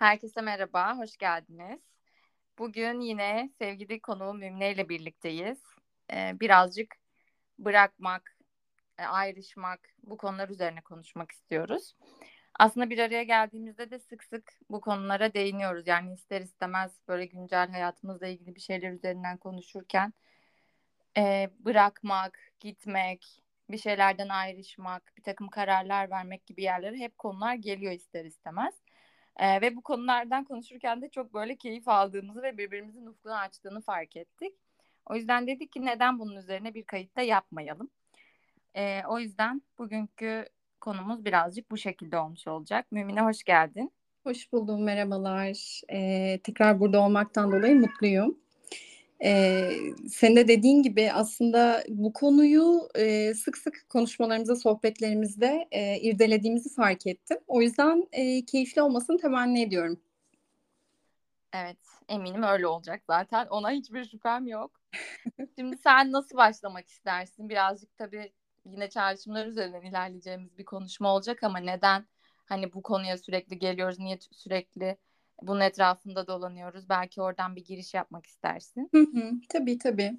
Herkese merhaba, hoş geldiniz. Bugün yine sevgili konuğum Mümne ile birlikteyiz. Ee, birazcık bırakmak, e, ayrışmak, bu konular üzerine konuşmak istiyoruz. Aslında bir araya geldiğimizde de sık sık bu konulara değiniyoruz. Yani ister istemez böyle güncel hayatımızla ilgili bir şeyler üzerinden konuşurken e, bırakmak, gitmek, bir şeylerden ayrışmak, bir takım kararlar vermek gibi yerlere hep konular geliyor ister istemez. Ee, ve bu konulardan konuşurken de çok böyle keyif aldığımızı ve birbirimizin ufkunu açtığını fark ettik. O yüzden dedik ki neden bunun üzerine bir kayıtta yapmayalım. Ee, o yüzden bugünkü konumuz birazcık bu şekilde olmuş olacak. Mümine hoş geldin. Hoş buldum, merhabalar. Ee, tekrar burada olmaktan dolayı mutluyum. Ee, senin de dediğin gibi aslında bu konuyu e, sık sık konuşmalarımızda, sohbetlerimizde e, irdelediğimizi fark ettim. O yüzden e, keyifli olmasını temenni ediyorum. Evet, eminim öyle olacak zaten. Ona hiçbir şüphem yok. Şimdi sen nasıl başlamak istersin? Birazcık tabii yine çağrışımlar üzerinden ilerleyeceğimiz bir konuşma olacak ama neden hani bu konuya sürekli geliyoruz? Niye sürekli bunun etrafında dolanıyoruz. Belki oradan bir giriş yapmak istersin. Hı hı, tabii tabii.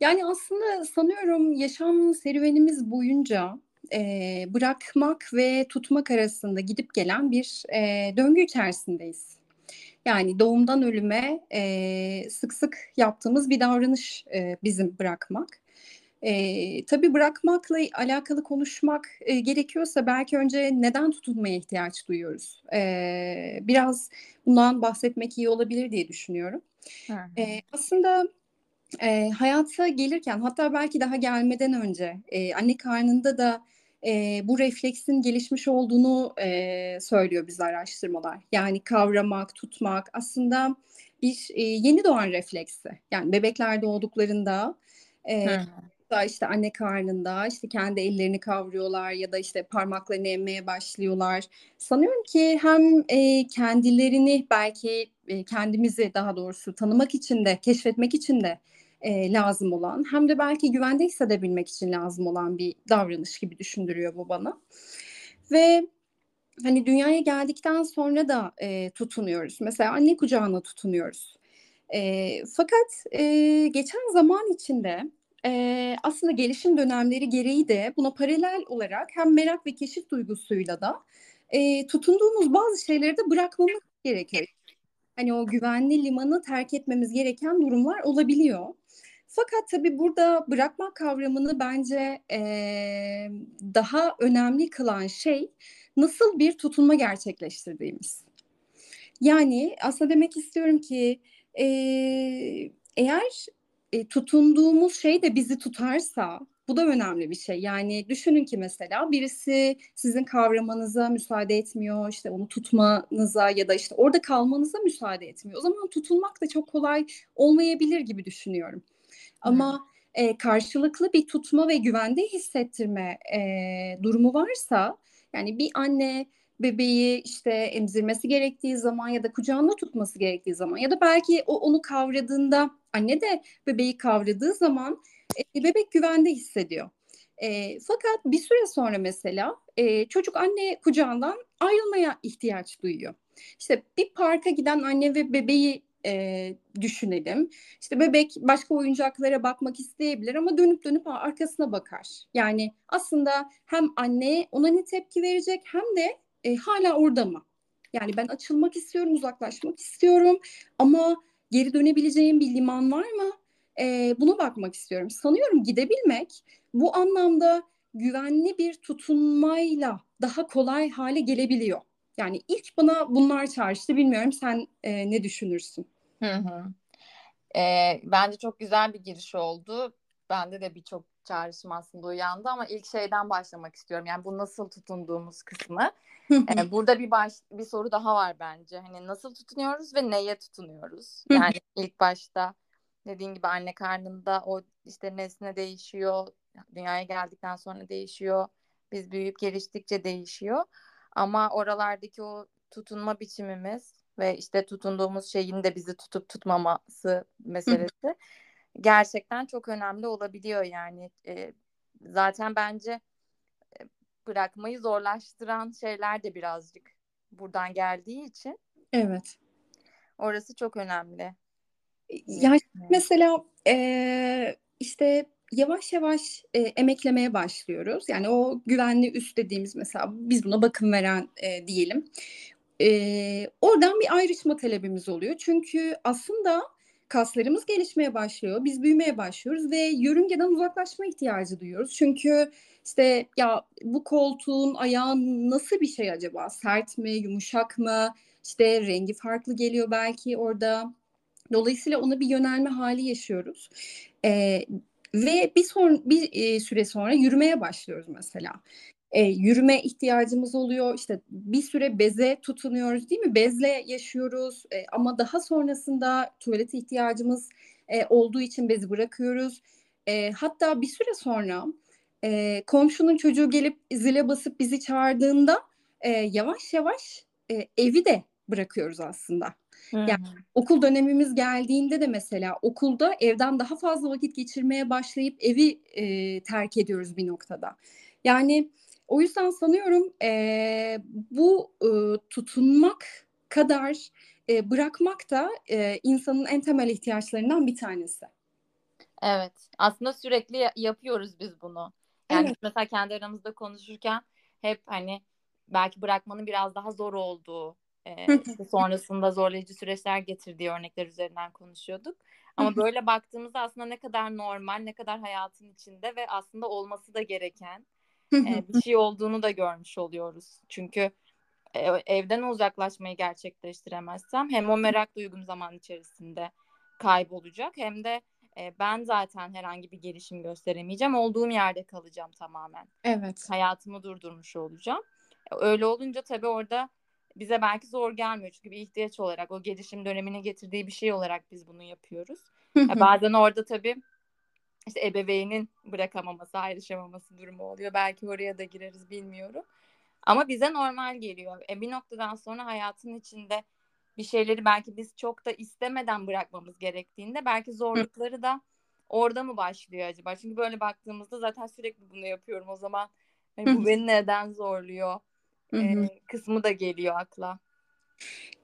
Yani aslında sanıyorum yaşam serüvenimiz boyunca e, bırakmak ve tutmak arasında gidip gelen bir e, döngü içerisindeyiz. Yani doğumdan ölüme e, sık sık yaptığımız bir davranış e, bizim bırakmak. E, tabii bırakmakla alakalı konuşmak e, gerekiyorsa belki önce neden tutunmaya ihtiyaç duyuyoruz? E, biraz bundan bahsetmek iyi olabilir diye düşünüyorum. E, aslında e, hayata gelirken hatta belki daha gelmeden önce e, anne karnında da e, bu refleksin gelişmiş olduğunu e, söylüyor bize araştırmalar. Yani kavramak, tutmak aslında bir e, yeni doğan refleksi. Yani bebekler doğduklarında e, da işte anne karnında işte kendi ellerini kavruyorlar ya da işte parmaklarını emmeye başlıyorlar. Sanıyorum ki hem e, kendilerini belki e, kendimizi daha doğrusu tanımak için de keşfetmek için de e, lazım olan hem de belki güvende hissedebilmek için lazım olan bir davranış gibi düşündürüyor bu bana. Ve hani dünyaya geldikten sonra da e, tutunuyoruz. Mesela anne kucağına tutunuyoruz. E, fakat e, geçen zaman içinde e, aslında gelişim dönemleri gereği de buna paralel olarak hem merak ve keşif duygusuyla da e, tutunduğumuz bazı şeyleri de bırakmamız gerekiyor. Hani o güvenli limanı terk etmemiz gereken durumlar olabiliyor. Fakat tabii burada bırakmak kavramını bence e, daha önemli kılan şey nasıl bir tutunma gerçekleştirdiğimiz. Yani aslında demek istiyorum ki e, eğer e, tutunduğumuz şey de bizi tutarsa bu da önemli bir şey. Yani düşünün ki mesela birisi sizin kavramanıza müsaade etmiyor, işte onu tutmanıza ya da işte orada kalmanıza müsaade etmiyor. O zaman tutunmak da çok kolay olmayabilir gibi düşünüyorum. Ama e, karşılıklı bir tutma ve güvende hissettirme e, durumu varsa yani bir anne bebeği işte emzirmesi gerektiği zaman ya da kucağında tutması gerektiği zaman ya da belki o onu kavradığında anne de bebeği kavradığı zaman e, bebek güvende hissediyor. E, fakat bir süre sonra mesela e, çocuk anne kucağından ayrılmaya ihtiyaç duyuyor. İşte bir parka giden anne ve bebeği e, düşünelim. İşte bebek başka oyuncaklara bakmak isteyebilir ama dönüp dönüp arkasına bakar. Yani aslında hem anne ona ne tepki verecek hem de e, hala orada mı? Yani ben açılmak istiyorum, uzaklaşmak istiyorum ama geri dönebileceğim bir liman var mı? E, buna bakmak istiyorum. Sanıyorum gidebilmek bu anlamda güvenli bir tutunmayla daha kolay hale gelebiliyor. Yani ilk bana bunlar çağrıştı. Bilmiyorum sen e, ne düşünürsün? Hı hı. E, bence çok güzel bir giriş oldu. Bende de birçok çağrışım aslında uyandı ama ilk şeyden başlamak istiyorum. Yani bu nasıl tutunduğumuz kısmı. ee, burada bir baş, bir soru daha var bence. Hani nasıl tutunuyoruz ve neye tutunuyoruz? Yani ilk başta dediğin gibi anne karnında o işte nesne değişiyor. Dünyaya geldikten sonra değişiyor. Biz büyüyüp geliştikçe değişiyor. Ama oralardaki o tutunma biçimimiz ve işte tutunduğumuz şeyin de bizi tutup tutmaması meselesi gerçekten çok önemli olabiliyor yani. E, zaten bence bırakmayı zorlaştıran şeyler de birazcık buradan geldiği için. Evet. Orası çok önemli. Yani mesela e, işte yavaş yavaş e, emeklemeye başlıyoruz. Yani o güvenli üst dediğimiz mesela biz buna bakım veren e, diyelim. E, oradan bir ayrışma talebimiz oluyor. Çünkü aslında kaslarımız gelişmeye başlıyor. Biz büyümeye başlıyoruz ve yörüngeden uzaklaşma ihtiyacı duyuyoruz. Çünkü işte ya bu koltuğun ayağın nasıl bir şey acaba? Sert mi, yumuşak mı? İşte rengi farklı geliyor belki orada. Dolayısıyla ona bir yönelme hali yaşıyoruz. Ee, ve bir son bir süre sonra yürümeye başlıyoruz mesela. E, yürüme ihtiyacımız oluyor. İşte bir süre beze tutunuyoruz değil mi? Bezle yaşıyoruz e, ama daha sonrasında tuvalet ihtiyacımız e, olduğu için bezi bırakıyoruz. E, hatta bir süre sonra e, komşunun çocuğu gelip zile basıp bizi çağırdığında e, yavaş yavaş e, evi de bırakıyoruz aslında. Yani okul dönemimiz geldiğinde de mesela okulda evden daha fazla vakit geçirmeye başlayıp evi e, terk ediyoruz bir noktada. Yani o yüzden sanıyorum e, bu e, tutunmak kadar e, bırakmak da e, insanın en temel ihtiyaçlarından bir tanesi. Evet. Aslında sürekli yapıyoruz biz bunu. Yani evet. mesela kendi aramızda konuşurken hep hani belki bırakmanın biraz daha zor olduğu e, işte sonrasında zorlayıcı süreçler getirdiği örnekler üzerinden konuşuyorduk. Ama böyle baktığımızda aslında ne kadar normal, ne kadar hayatın içinde ve aslında olması da gereken e, bir şey olduğunu da görmüş oluyoruz. Çünkü e, evden uzaklaşmayı gerçekleştiremezsem hem o merak duygum zaman içerisinde kaybolacak hem de e, ben zaten herhangi bir gelişim gösteremeyeceğim. Olduğum yerde kalacağım tamamen. Evet. Hayatımı durdurmuş olacağım. Öyle olunca tabii orada bize belki zor gelmiyor. Çünkü bir ihtiyaç olarak o gelişim dönemine getirdiği bir şey olarak biz bunu yapıyoruz. ya bazen orada tabii işte ebeveynin bırakamaması, ayrışamaması durumu oluyor. Belki oraya da gireriz bilmiyorum. Ama bize normal geliyor. E bir noktadan sonra hayatın içinde bir şeyleri belki biz çok da istemeden bırakmamız gerektiğinde belki zorlukları da orada mı başlıyor acaba? Çünkü böyle baktığımızda zaten sürekli bunu yapıyorum o zaman. Hani bu beni neden zorluyor? E, kısmı da geliyor akla.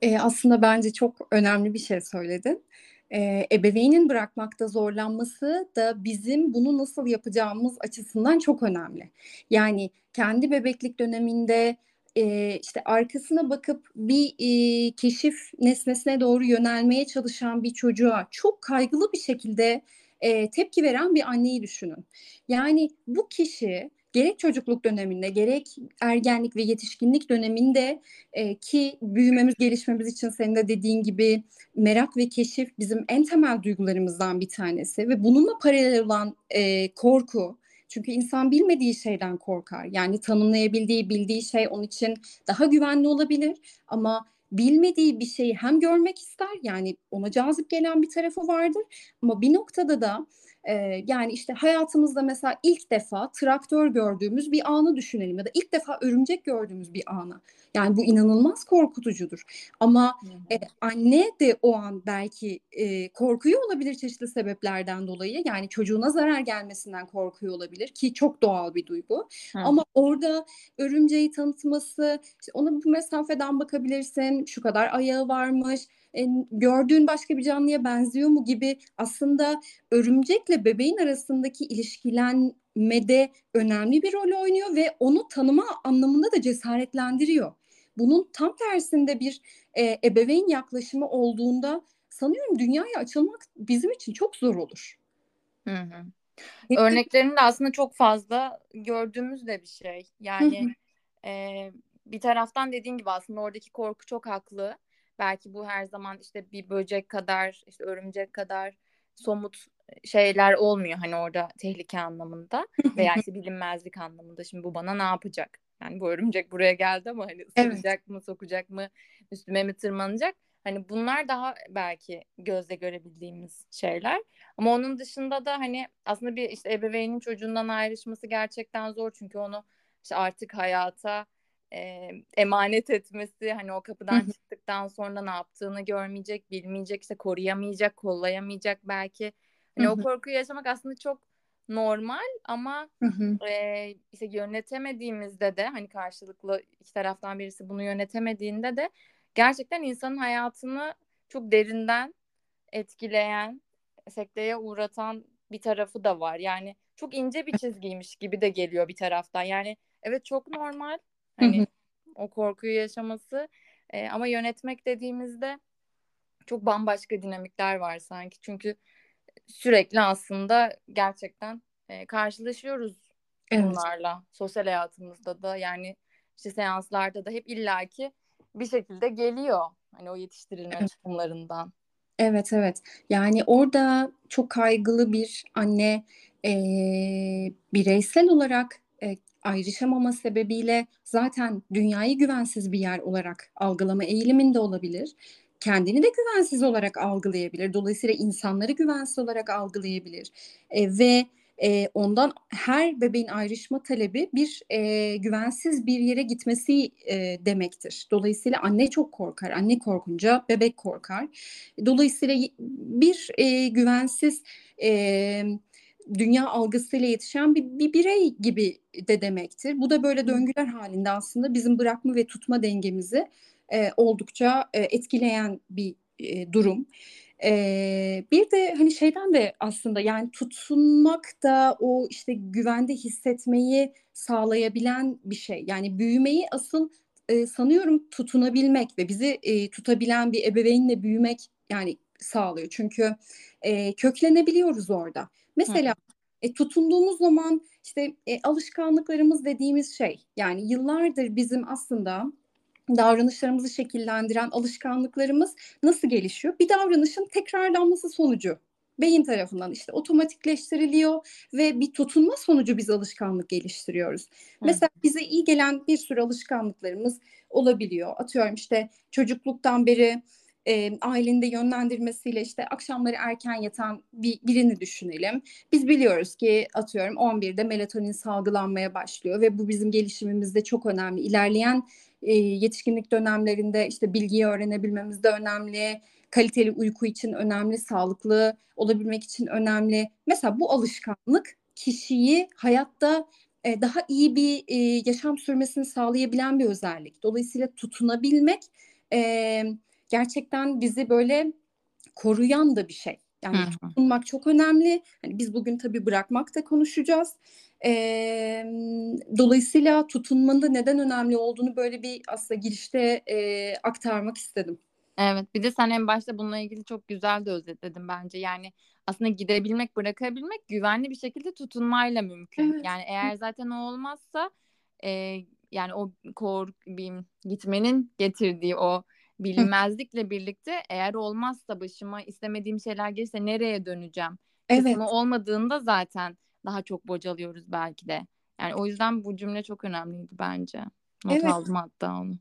E, aslında bence çok önemli bir şey söyledin e, ebeveynin bırakmakta zorlanması da bizim bunu nasıl yapacağımız açısından çok önemli. Yani kendi bebeklik döneminde e, işte arkasına bakıp bir e, keşif nesnesine doğru yönelmeye çalışan bir çocuğa çok kaygılı bir şekilde e, tepki veren bir anneyi düşünün. Yani bu kişi gerek çocukluk döneminde gerek ergenlik ve yetişkinlik döneminde e, ki büyümemiz gelişmemiz için senin de dediğin gibi merak ve keşif bizim en temel duygularımızdan bir tanesi ve bununla paralel olan e, korku çünkü insan bilmediği şeyden korkar. Yani tanımlayabildiği, bildiği şey onun için daha güvenli olabilir ama bilmediği bir şeyi hem görmek ister yani ona cazip gelen bir tarafı vardır ama bir noktada da e, yani işte hayatımızda mesela ilk defa traktör gördüğümüz bir anı düşünelim ya da ilk defa örümcek gördüğümüz bir anı. Yani bu inanılmaz korkutucudur. Ama e, anne de o an belki e, korkuyor olabilir çeşitli sebeplerden dolayı. Yani çocuğuna zarar gelmesinden korkuyor olabilir ki çok doğal bir duygu. Hı. Ama orada örümceği tanıtması, işte ona bu mesafeden bakabilirsin, şu kadar ayağı varmış, e, gördüğün başka bir canlıya benziyor mu gibi aslında örümcekle bebeğin arasındaki ilişkilenmede önemli bir rol oynuyor ve onu tanıma anlamında da cesaretlendiriyor. Bunun tam tersinde bir e, ebeveyn yaklaşımı olduğunda sanıyorum dünyaya açılmak bizim için çok zor olur. Hı hı. Örneklerinde aslında çok fazla gördüğümüz de bir şey. Yani E, bir taraftan dediğin gibi aslında oradaki korku çok haklı. Belki bu her zaman işte bir böcek kadar, işte örümcek kadar somut şeyler olmuyor hani orada tehlike anlamında veya işte bilinmezlik anlamında. Şimdi bu bana ne yapacak? Yani bu örümcek buraya geldi ama hani ısıracak evet. mı, sokacak mı, üstüme mi tırmanacak? Hani bunlar daha belki gözle görebildiğimiz şeyler. Ama onun dışında da hani aslında bir işte ebeveynin çocuğundan ayrışması gerçekten zor. Çünkü onu işte artık hayata e, emanet etmesi hani o kapıdan çıktıktan sonra ne yaptığını görmeyecek, bilmeyecek, işte koruyamayacak, kollayamayacak belki. Hani o korkuyu yaşamak aslında çok normal ama e, işte yönetemediğimizde de hani karşılıklı iki taraftan birisi bunu yönetemediğinde de gerçekten insanın hayatını çok derinden etkileyen, sekteye uğratan bir tarafı da var. Yani çok ince bir çizgiymiş gibi de geliyor bir taraftan. Yani evet çok normal hani o korkuyu yaşaması e, ama yönetmek dediğimizde çok bambaşka dinamikler var sanki. Çünkü sürekli aslında gerçekten e, karşılaşıyoruz evet. bunlarla sosyal hayatımızda da yani işte seanslarda da hep illaki bir şekilde geliyor hani o yetiştirilme evet. tutumlarından. Evet evet yani orada çok kaygılı bir anne e, bireysel olarak e, ayrışamama sebebiyle zaten dünyayı güvensiz bir yer olarak algılama eğiliminde olabilir kendini de güvensiz olarak algılayabilir. Dolayısıyla insanları güvensiz olarak algılayabilir. E, ve e, ondan her bebeğin ayrışma talebi bir e, güvensiz bir yere gitmesi e, demektir. Dolayısıyla anne çok korkar. Anne korkunca bebek korkar. Dolayısıyla bir e, güvensiz e, dünya algısıyla yetişen bir, bir birey gibi de demektir. Bu da böyle döngüler halinde aslında bizim bırakma ve tutma dengemizi e, oldukça e, etkileyen bir e, durum. E, bir de hani şeyden de aslında yani tutunmak da o işte güvende hissetmeyi sağlayabilen bir şey. Yani büyümeyi asıl e, sanıyorum tutunabilmek ve bizi e, tutabilen bir ebeveynle büyümek yani sağlıyor. Çünkü e, köklenebiliyoruz orada. Mesela e, tutunduğumuz zaman işte e, alışkanlıklarımız dediğimiz şey yani yıllardır bizim aslında davranışlarımızı şekillendiren alışkanlıklarımız nasıl gelişiyor? Bir davranışın tekrarlanması sonucu beyin tarafından işte otomatikleştiriliyor ve bir tutunma sonucu biz alışkanlık geliştiriyoruz. Hı. Mesela bize iyi gelen bir sürü alışkanlıklarımız olabiliyor. Atıyorum işte çocukluktan beri e, ailenin yönlendirmesiyle işte akşamları erken yatan bir, birini düşünelim. Biz biliyoruz ki atıyorum 11'de melatonin salgılanmaya başlıyor ve bu bizim gelişimimizde çok önemli. İlerleyen e, yetişkinlik dönemlerinde işte bilgiyi öğrenebilmemiz de önemli, kaliteli uyku için önemli, sağlıklı olabilmek için önemli. Mesela bu alışkanlık kişiyi hayatta e, daha iyi bir e, yaşam sürmesini sağlayabilen bir özellik. Dolayısıyla tutunabilmek e, gerçekten bizi böyle koruyan da bir şey. Yani Hı-hı. tutunmak çok önemli. Hani biz bugün tabii bırakmak da konuşacağız. E, dolayısıyla tutunmanın da neden önemli olduğunu böyle bir aslında girişte e, aktarmak istedim. Evet bir de sen en başta bununla ilgili çok güzel de özetledin bence. Yani aslında gidebilmek, bırakabilmek güvenli bir şekilde tutunmayla mümkün. Evet. Yani eğer zaten o olmazsa e, yani o kork, gitmenin getirdiği o bilinmezlikle birlikte eğer olmazsa başıma istemediğim şeyler gelirse nereye döneceğim? Evet. Kısmı olmadığında zaten daha çok bocalıyoruz belki de. Yani o yüzden bu cümle çok önemliydi bence. Not evet. aldım hatta onu.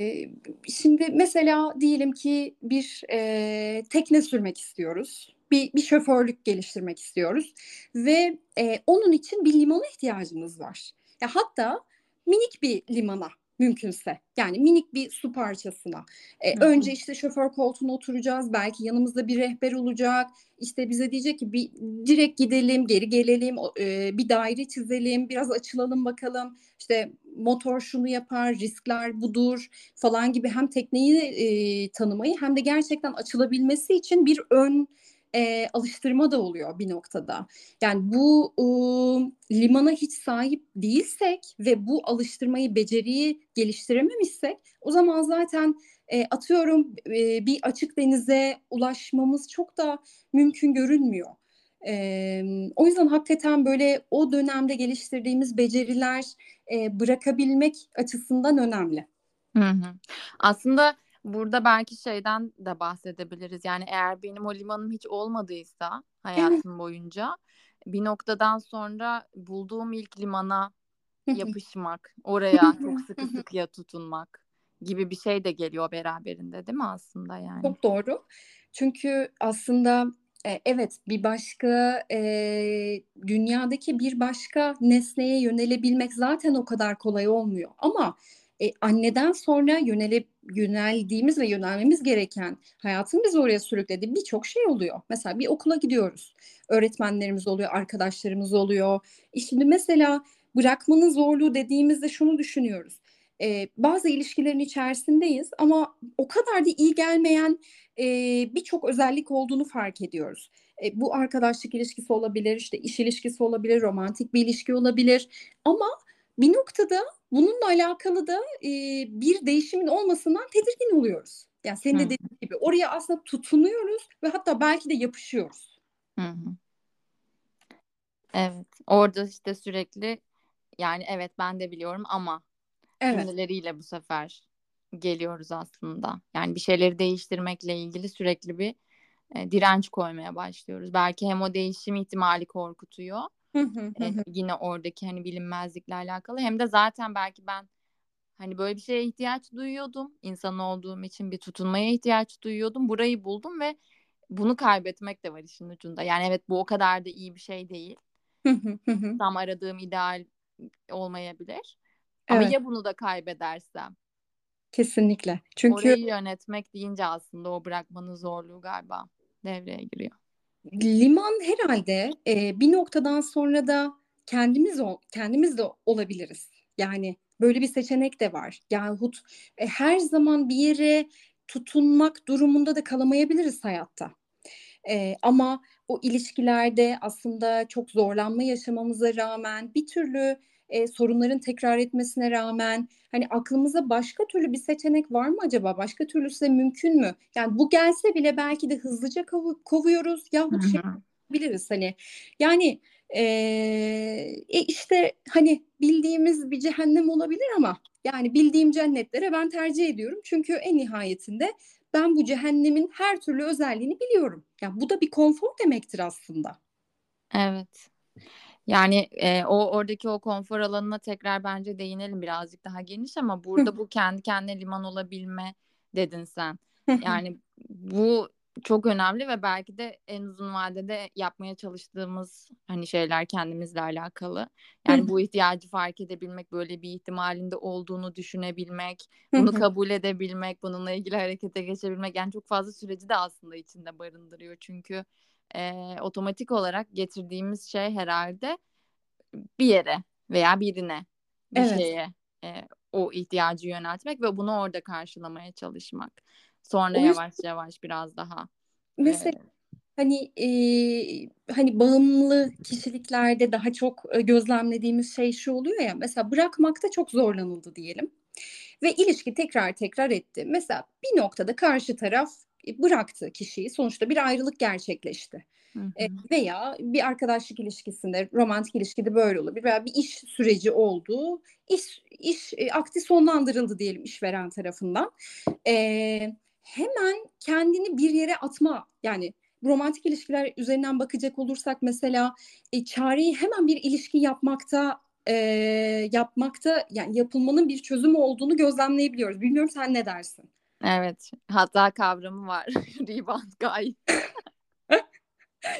Ee, şimdi mesela diyelim ki bir e, tekne sürmek istiyoruz. Bir, bir şoförlük geliştirmek istiyoruz. Ve e, onun için bir limana ihtiyacımız var. Ya hatta minik bir limana mümkünse. Yani minik bir su parçasına. Ee, önce işte şoför koltuğuna oturacağız. Belki yanımızda bir rehber olacak. İşte bize diyecek ki bir direkt gidelim, geri gelelim, e, bir daire çizelim, biraz açılalım bakalım. İşte motor şunu yapar, riskler budur falan gibi hem tekneyi e, tanımayı hem de gerçekten açılabilmesi için bir ön e, alıştırma da oluyor bir noktada. Yani bu e, limana hiç sahip değilsek ve bu alıştırmayı, beceriyi geliştirememişsek o zaman zaten e, atıyorum e, bir açık denize ulaşmamız çok da mümkün görünmüyor. E, o yüzden hakikaten böyle o dönemde geliştirdiğimiz beceriler e, bırakabilmek açısından önemli. Hı hı. Aslında Burada belki şeyden de bahsedebiliriz. Yani eğer benim o limanım hiç olmadıysa hayatım boyunca bir noktadan sonra bulduğum ilk limana yapışmak, oraya çok sıkı sıkıya tutunmak gibi bir şey de geliyor beraberinde değil mi aslında yani? Çok doğru. Çünkü aslında e, evet bir başka e, dünyadaki bir başka nesneye yönelebilmek zaten o kadar kolay olmuyor. Ama e, anneden sonra yönele, yöneldiğimiz ve yönelmemiz gereken hayatın bizi oraya sürüklediği birçok şey oluyor. Mesela bir okula gidiyoruz. Öğretmenlerimiz oluyor, arkadaşlarımız oluyor. E şimdi mesela bırakmanın zorluğu dediğimizde şunu düşünüyoruz. e, bazı ilişkilerin içerisindeyiz ama o kadar da iyi gelmeyen e, birçok özellik olduğunu fark ediyoruz. E, bu arkadaşlık ilişkisi olabilir, işte iş ilişkisi olabilir, romantik bir ilişki olabilir ama bir noktada bununla alakalı da e, bir değişimin olmasından tedirgin oluyoruz. Yani senin de dediğin gibi oraya aslında tutunuyoruz ve hatta belki de yapışıyoruz. Hı hı. Evet. Orada işte sürekli yani evet ben de biliyorum ama evet. bu sefer geliyoruz aslında. Yani bir şeyleri değiştirmekle ilgili sürekli bir e, direnç koymaya başlıyoruz. Belki hem o değişim ihtimali korkutuyor. E, yine oradaki hani bilinmezlikle alakalı hem de zaten belki ben hani böyle bir şeye ihtiyaç duyuyordum. İnsan olduğum için bir tutunmaya ihtiyaç duyuyordum. Burayı buldum ve bunu kaybetmek de var işin ucunda. Yani evet bu o kadar da iyi bir şey değil. Tam aradığım ideal olmayabilir. Ama evet. ya bunu da kaybedersem? Kesinlikle. Çünkü orayı yönetmek deyince aslında o bırakmanın zorluğu galiba devreye giriyor. Liman herhalde e, bir noktadan sonra da kendimiz ol, kendimiz de olabiliriz. Yani böyle bir seçenek de var. Yahut e, her zaman bir yere tutunmak durumunda da kalamayabiliriz hayatta. E, ama o ilişkilerde aslında çok zorlanma yaşamamıza rağmen bir türlü e, sorunların tekrar etmesine rağmen hani aklımıza başka türlü bir seçenek var mı acaba? Başka türlüsü de mümkün mü? Yani bu gelse bile belki de hızlıca kovu- kovuyoruz yahut şey biliriz hani. Yani e, e, işte hani bildiğimiz bir cehennem olabilir ama yani bildiğim cennetlere ben tercih ediyorum. Çünkü en nihayetinde ben bu cehennemin her türlü özelliğini biliyorum. Yani bu da bir konfor demektir aslında. Evet. Yani e, o oradaki o konfor alanına tekrar bence değinelim birazcık daha geniş ama burada bu kendi kendine liman olabilme dedin sen. Yani bu çok önemli ve belki de en uzun vadede yapmaya çalıştığımız hani şeyler kendimizle alakalı. Yani bu ihtiyacı fark edebilmek, böyle bir ihtimalinde olduğunu düşünebilmek, bunu kabul edebilmek, bununla ilgili harekete geçebilmek yani çok fazla süreci de aslında içinde barındırıyor. Çünkü e, otomatik olarak getirdiğimiz şey herhalde bir yere veya birine bir evet. şeye e, o ihtiyacı yöneltmek ve bunu orada karşılamaya çalışmak. Sonra o yavaş yavaş biraz daha. Mesela e, hani e, hani bağımlı kişiliklerde daha çok e, gözlemlediğimiz şey şu oluyor ya mesela bırakmakta çok zorlanıldı diyelim ve ilişki tekrar tekrar etti. Mesela bir noktada karşı taraf bıraktı kişiyi. Sonuçta bir ayrılık gerçekleşti. Hı hı. E, veya bir arkadaşlık ilişkisinde, romantik ilişkide böyle olabilir veya bir iş süreci oldu. İş, iş e, akti sonlandırıldı diyelim işveren tarafından. E, hemen kendini bir yere atma yani romantik ilişkiler üzerinden bakacak olursak mesela e, çareyi hemen bir ilişki yapmakta e, yapmakta yani yapılmanın bir çözüm olduğunu gözlemleyebiliyoruz. Bilmiyorum sen ne dersin? Evet. Hatta kavramı var. Rebound guy.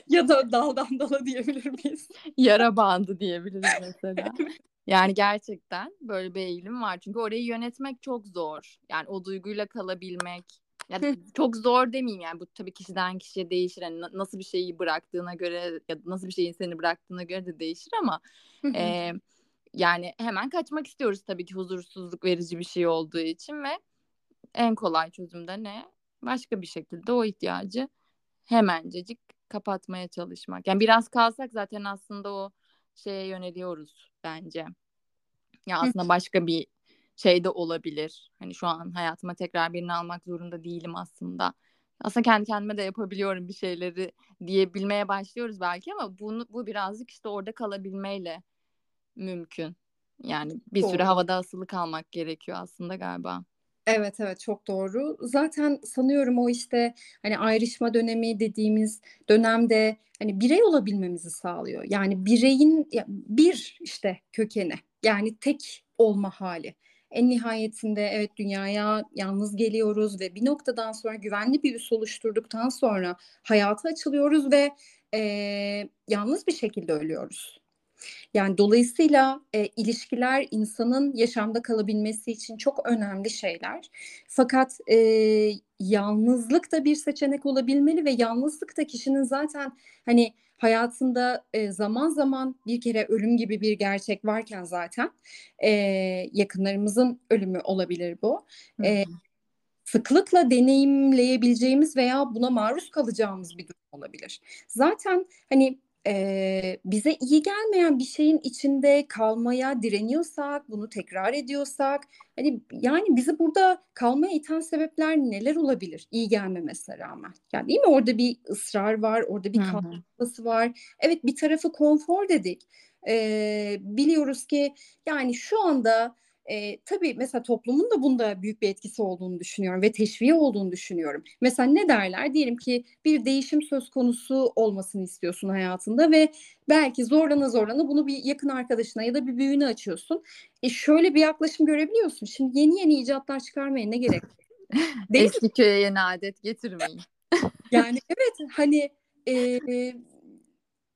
ya da daldan dala diyebilir miyiz? Yara bandı diyebiliriz mesela. Yani gerçekten böyle bir eğilim var. Çünkü orayı yönetmek çok zor. Yani o duyguyla kalabilmek. Yani çok zor demeyeyim yani bu tabii kişiden kişiye değişir. Yani nasıl bir şeyi bıraktığına göre ya nasıl bir şeyin seni bıraktığına göre de değişir ama e, yani hemen kaçmak istiyoruz tabii ki huzursuzluk verici bir şey olduğu için ve en kolay çözüm de ne? Başka bir şekilde o ihtiyacı hemencecik kapatmaya çalışmak. Yani biraz kalsak zaten aslında o şeye yöneliyoruz bence. Ya aslında başka bir şey de olabilir. Hani şu an hayatıma tekrar birini almak zorunda değilim aslında. Aslında kendi kendime de yapabiliyorum bir şeyleri diyebilmeye başlıyoruz belki ama bunu bu birazcık işte orada kalabilmeyle mümkün. Yani bir Doğru. süre havada asılı kalmak gerekiyor aslında galiba. Evet evet çok doğru. Zaten sanıyorum o işte hani ayrışma dönemi dediğimiz dönemde hani birey olabilmemizi sağlıyor. Yani bireyin bir işte kökeni yani tek olma hali. En nihayetinde evet dünyaya yalnız geliyoruz ve bir noktadan sonra güvenli bir üs oluşturduktan sonra hayata açılıyoruz ve e, yalnız bir şekilde ölüyoruz. Yani dolayısıyla e, ilişkiler insanın yaşamda kalabilmesi için çok önemli şeyler. Fakat e, yalnızlık da bir seçenek olabilmeli ve yalnızlık da kişinin zaten hani hayatında e, zaman zaman bir kere ölüm gibi bir gerçek varken zaten e, yakınlarımızın ölümü olabilir bu. E, sıklıkla deneyimleyebileceğimiz veya buna maruz kalacağımız bir durum olabilir. Zaten hani e, bize iyi gelmeyen bir şeyin içinde kalmaya direniyorsak, bunu tekrar ediyorsak, hani yani bizi burada kalmaya iten sebepler neler olabilir? İyi gelmemesine rağmen. Yani değil mi? Orada bir ısrar var, orada bir kalması var. Evet bir tarafı konfor dedik. E, biliyoruz ki yani şu anda e, tabii mesela toplumun da bunda büyük bir etkisi olduğunu düşünüyorum ve teşviği olduğunu düşünüyorum. Mesela ne derler? Diyelim ki bir değişim söz konusu olmasını istiyorsun hayatında ve belki zorlana zorlana bunu bir yakın arkadaşına ya da bir büyüğüne açıyorsun. E şöyle bir yaklaşım görebiliyorsun. Şimdi yeni yeni icatlar çıkarmaya ne gerek? Değil Eski mi? köye yeni adet getirmeyin. yani evet hani e,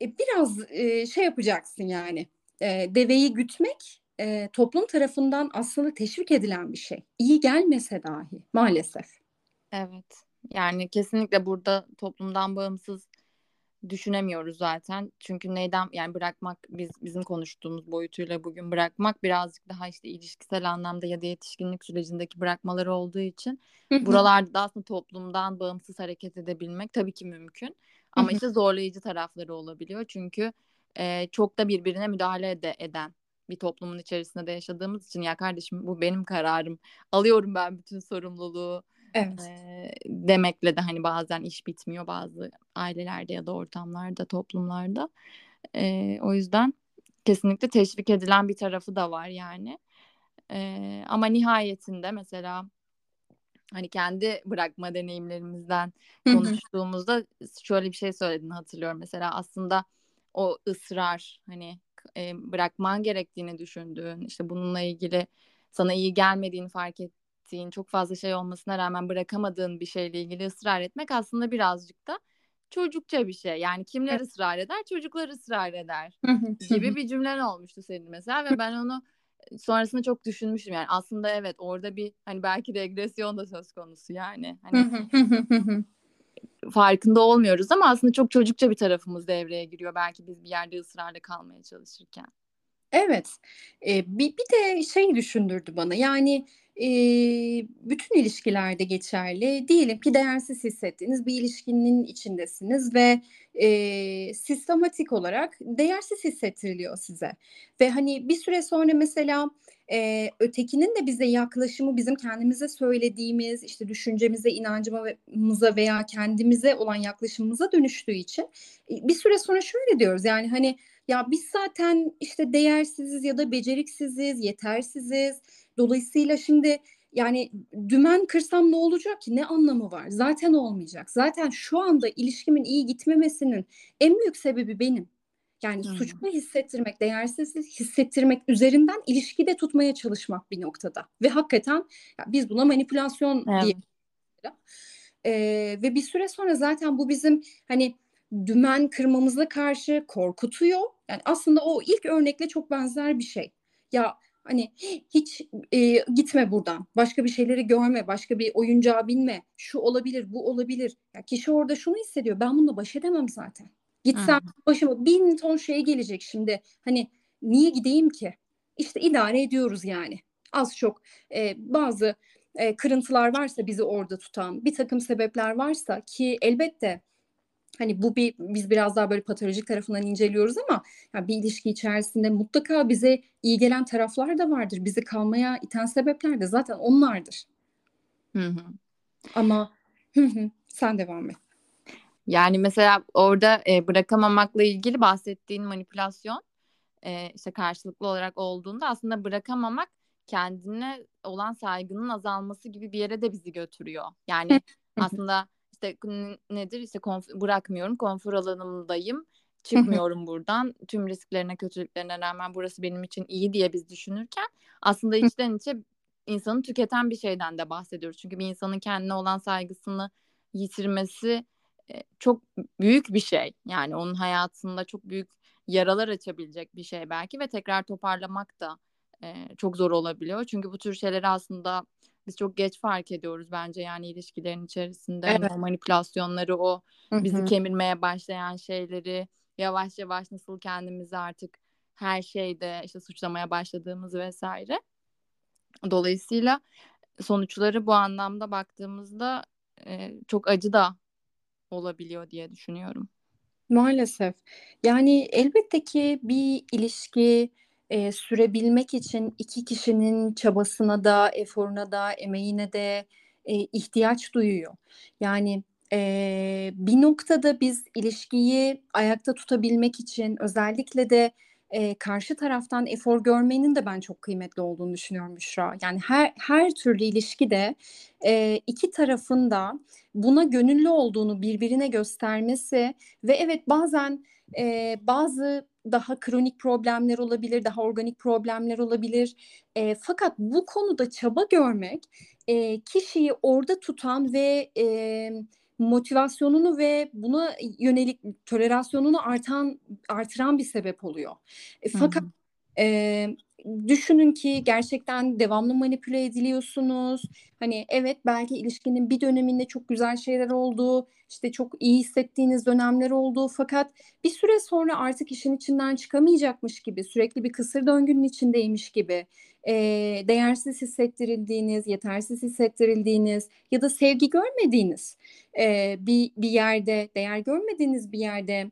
e, biraz e, şey yapacaksın yani. E, deveyi gütmek e, toplum tarafından aslında teşvik edilen bir şey. İyi gelmese dahi maalesef. Evet. Yani kesinlikle burada toplumdan bağımsız düşünemiyoruz zaten. Çünkü neyden yani bırakmak biz bizim konuştuğumuz boyutuyla bugün bırakmak birazcık daha işte ilişkisel anlamda ya da yetişkinlik sürecindeki bırakmaları olduğu için buralarda da aslında toplumdan bağımsız hareket edebilmek tabii ki mümkün. Ama işte zorlayıcı tarafları olabiliyor. Çünkü e, çok da birbirine müdahale ede, eden bir toplumun içerisinde de yaşadığımız için ya kardeşim bu benim kararım. Alıyorum ben bütün sorumluluğu. Evet. E, demekle de hani bazen iş bitmiyor bazı ailelerde ya da ortamlarda, toplumlarda. E, o yüzden kesinlikle teşvik edilen bir tarafı da var yani. E, ama nihayetinde mesela hani kendi bırakma deneyimlerimizden konuştuğumuzda şöyle bir şey söylediğini hatırlıyorum. Mesela aslında o ısrar hani e, bırakman gerektiğini düşündüğün, işte bununla ilgili sana iyi gelmediğini fark ettiğin, çok fazla şey olmasına rağmen bırakamadığın bir şeyle ilgili ısrar etmek aslında birazcık da çocukça bir şey. Yani kimler evet. ısrar eder? Çocuklar ısrar eder gibi bir cümlen olmuştu senin mesela ve ben onu sonrasında çok düşünmüştüm. Yani aslında evet orada bir hani belki regresyon da söz konusu yani. Hani farkında olmuyoruz ama aslında çok çocukça bir tarafımız devreye giriyor belki biz bir yerde ısrarla kalmaya çalışırken. Evet. Ee, bir, bir de şey düşündürdü bana. Yani e, bütün ilişkilerde geçerli. Diyelim ki değersiz hissettiğiniz bir ilişkinin içindesiniz ve e, sistematik olarak değersiz hissettiriliyor size. Ve hani bir süre sonra mesela e, ötekinin de bize yaklaşımı bizim kendimize söylediğimiz işte düşüncemize, inancımıza veya kendimize olan yaklaşımımıza dönüştüğü için bir süre sonra şöyle diyoruz yani hani ya biz zaten işte değersiziz ya da beceriksiziz, yetersiziz. Dolayısıyla şimdi yani dümen kırsam ne olacak ki? Ne anlamı var? Zaten olmayacak. Zaten şu anda ilişkimin iyi gitmemesinin en büyük sebebi benim. Yani hmm. suçlu hissettirmek, değersiz hissettirmek üzerinden ilişkide tutmaya çalışmak bir noktada. Ve hakikaten ya biz buna manipülasyon evet. diye. Ee, ve bir süre sonra zaten bu bizim hani dümen kırmamıza karşı korkutuyor. Yani aslında o ilk örnekle çok benzer bir şey. Ya hani hiç e, gitme buradan. Başka bir şeyleri görme, başka bir oyuncağa binme. Şu olabilir, bu olabilir. Ya kişi orada şunu hissediyor. Ben bununla baş edemem zaten. Gitsem hmm. başıma bin ton şey gelecek şimdi. Hani niye gideyim ki? İşte idare ediyoruz yani. Az çok e, bazı e, kırıntılar varsa bizi orada tutan, bir takım sebepler varsa ki elbette hani bu bir biz biraz daha böyle patolojik tarafından inceliyoruz ama yani bir ilişki içerisinde mutlaka bize iyi gelen taraflar da vardır. Bizi kalmaya iten sebepler de zaten onlardır. Hı hı. Ama hı hı, sen devam et. Yani mesela orada e, bırakamamakla ilgili bahsettiğin manipülasyon e, işte karşılıklı olarak olduğunda aslında bırakamamak kendine olan saygının azalması gibi bir yere de bizi götürüyor. Yani aslında işte nedir? İşte konf- bırakmıyorum konfor alanımdayım çıkmıyorum buradan. Tüm risklerine kötülüklerine rağmen burası benim için iyi diye biz düşünürken aslında içten içe insanı tüketen bir şeyden de bahsediyoruz. Çünkü bir insanın kendine olan saygısını yitirmesi çok büyük bir şey. Yani onun hayatında çok büyük yaralar açabilecek bir şey belki ve tekrar toparlamak da e, çok zor olabiliyor. Çünkü bu tür şeyleri aslında biz çok geç fark ediyoruz bence yani ilişkilerin içerisinde hani evet. o manipülasyonları o bizi Hı-hı. kemirmeye başlayan şeyleri yavaş yavaş nasıl kendimizi artık her şeyde işte suçlamaya başladığımız vesaire. Dolayısıyla sonuçları bu anlamda baktığımızda e, çok acı da olabiliyor diye düşünüyorum. Maalesef. Yani elbette ki bir ilişki e, sürebilmek için iki kişinin çabasına da, eforuna da, emeğine de e, ihtiyaç duyuyor. Yani e, bir noktada biz ilişkiyi ayakta tutabilmek için özellikle de e, karşı taraftan efor görmenin de ben çok kıymetli olduğunu düşünüyorum Büşra. Yani her her türlü ilişkide e, iki tarafın da buna gönüllü olduğunu birbirine göstermesi ve evet bazen e, bazı daha kronik problemler olabilir, daha organik problemler olabilir. E, fakat bu konuda çaba görmek e, kişiyi orada tutan ve e, motivasyonunu ve buna yönelik tolerasyonunu artan artıran bir sebep oluyor. E, fakat e, düşünün ki gerçekten devamlı manipüle ediliyorsunuz. Hani evet belki ilişkinin bir döneminde çok güzel şeyler oldu, işte çok iyi hissettiğiniz dönemler oldu. Fakat bir süre sonra artık işin içinden çıkamayacakmış gibi, sürekli bir kısır döngünün içindeymiş gibi, e, değersiz hissettirildiğiniz, yetersiz hissettirildiğiniz ya da sevgi görmediğiniz e, bir bir yerde, değer görmediğiniz bir yerde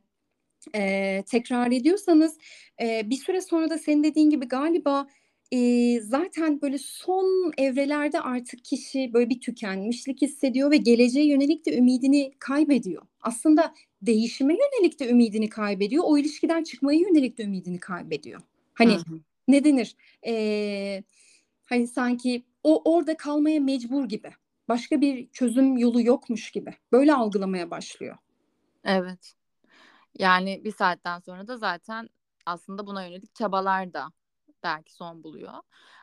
e, tekrar ediyorsanız e, bir süre sonra da senin dediğin gibi galiba e, zaten böyle son evrelerde artık kişi böyle bir tükenmişlik hissediyor ve geleceğe yönelik de ümidini kaybediyor. Aslında değişime yönelik de ümidini kaybediyor. O ilişkiden çıkmaya yönelik de ümidini kaybediyor. Hani hı hı. ne denir? E, hani sanki o orada kalmaya mecbur gibi. Başka bir çözüm yolu yokmuş gibi. Böyle algılamaya başlıyor. Evet. Yani bir saatten sonra da zaten aslında buna yönelik çabalar da belki son buluyor.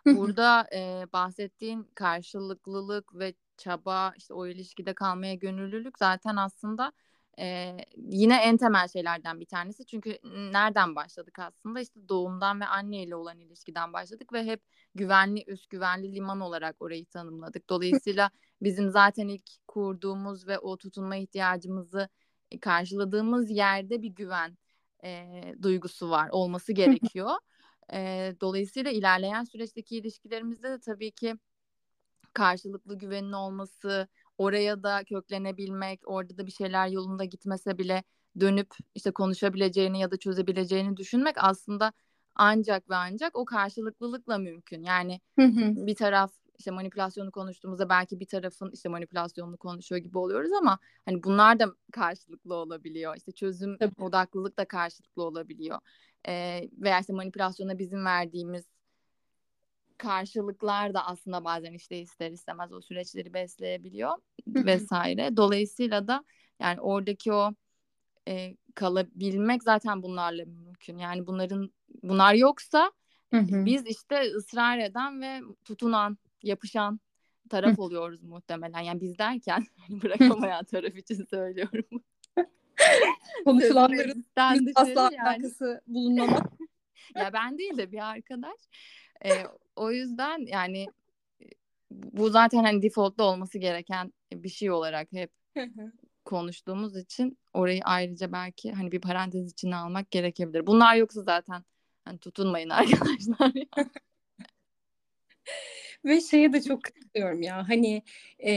Burada e, bahsettiğin karşılıklılık ve çaba işte o ilişkide kalmaya gönüllülük zaten aslında e, yine en temel şeylerden bir tanesi. Çünkü nereden başladık aslında işte doğumdan ve anneyle olan ilişkiden başladık ve hep güvenli üst güvenli liman olarak orayı tanımladık. Dolayısıyla bizim zaten ilk kurduğumuz ve o tutunma ihtiyacımızı karşıladığımız yerde bir güven e, duygusu var olması gerekiyor. e, dolayısıyla ilerleyen süreçteki ilişkilerimizde de tabii ki karşılıklı güvenin olması, oraya da köklenebilmek, orada da bir şeyler yolunda gitmese bile dönüp işte konuşabileceğini ya da çözebileceğini düşünmek aslında ancak ve ancak o karşılıklılıkla mümkün. Yani bir taraf işte manipülasyonu konuştuğumuzda belki bir tarafın işte manipülasyonunu konuşuyor gibi oluyoruz ama hani bunlar da karşılıklı olabiliyor. İşte çözüm Tabii. odaklılık da karşılıklı olabiliyor. Ee, veya işte manipülasyona bizim verdiğimiz karşılıklar da aslında bazen işte ister istemez o süreçleri besleyebiliyor vesaire. Dolayısıyla da yani oradaki o e, kalabilmek zaten bunlarla mümkün. Yani bunların bunlar yoksa biz işte ısrar eden ve tutunan yapışan taraf oluyoruz muhtemelen. Yani biz derken bırakamayan taraf için söylüyorum. Konuşulanların asla yani. alakası bulunmamak. ya ben değil de bir arkadaş. Ee, o yüzden yani bu zaten hani default'ta olması gereken bir şey olarak hep konuştuğumuz için orayı ayrıca belki hani bir parantez içine almak gerekebilir. Bunlar yoksa zaten hani tutunmayın arkadaşlar. Ve şeye de çok katılıyorum ya hani e,